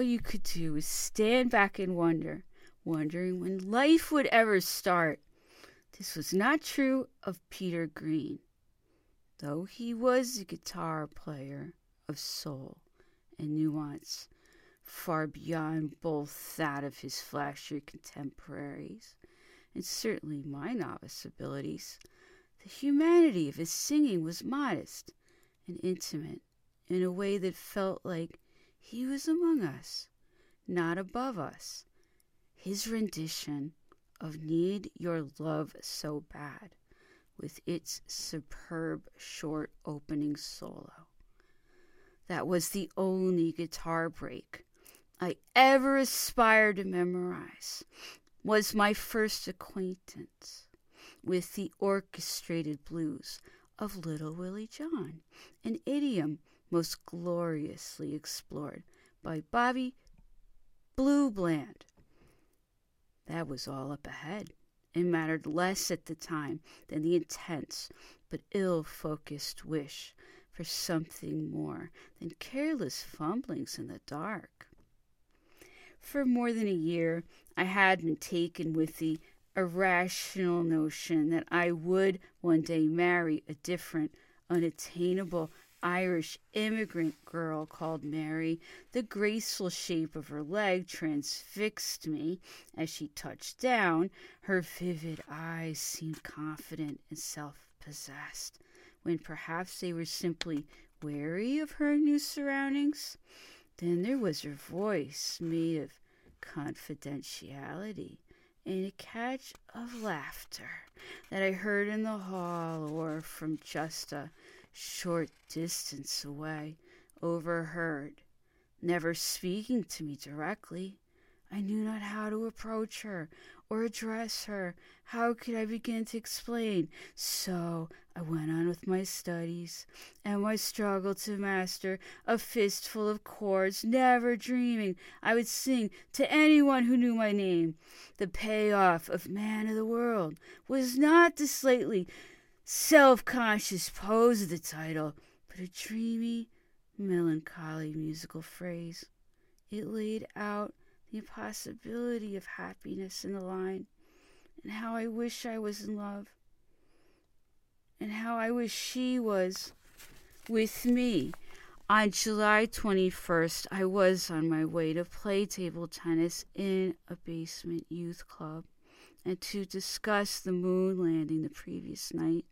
all you could do was stand back and wonder, wondering when life would ever start. This was not true of Peter Green, though he was a guitar player of soul and nuance far beyond both that of his flashier contemporaries and certainly my novice abilities. The humanity of his singing was modest and intimate in a way that felt like he was among us, not above us. His rendition of Need Your Love So Bad, with its superb short opening solo. That was the only guitar break I ever aspired to memorize, was my first acquaintance with the orchestrated blues of Little Willie John, an idiom most gloriously explored by Bobby Blue Bland. That was all up ahead It mattered less at the time than the intense but ill focused wish for something more than careless fumblings in the dark. For more than a year, I had been taken with the irrational notion that I would one day marry a different, unattainable Irish immigrant girl called Mary. The graceful shape of her leg transfixed me as she touched down. Her vivid eyes seemed confident and self possessed, when perhaps they were simply wary of her new surroundings. Then there was her voice, made of confidentiality, and a catch of laughter that I heard in the hall or from just a short distance away, overheard, never speaking to me directly. I knew not how to approach her or address her. How could I begin to explain? So I went on with my studies and my struggle to master a fistful of chords, never dreaming I would sing to anyone who knew my name. The payoff of Man of the World was not the slightly self conscious pose of the title, but a dreamy, melancholy musical phrase. It laid out the impossibility of happiness in the line, and how I wish I was in love, and how I wish she was with me. On July 21st, I was on my way to play table tennis in a basement youth club and to discuss the moon landing the previous night.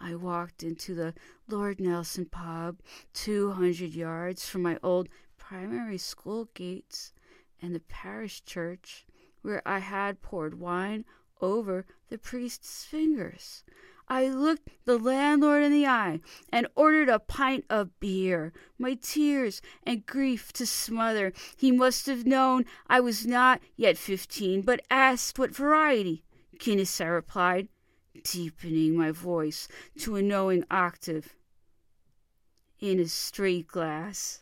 I walked into the Lord Nelson pub, 200 yards from my old primary school gates and the parish church, where I had poured wine over the priest's fingers. I looked the landlord in the eye and ordered a pint of beer, my tears and grief to smother. He must have known I was not yet fifteen, but asked what variety. Guinness, I replied, deepening my voice to a knowing octave. In a straight glass.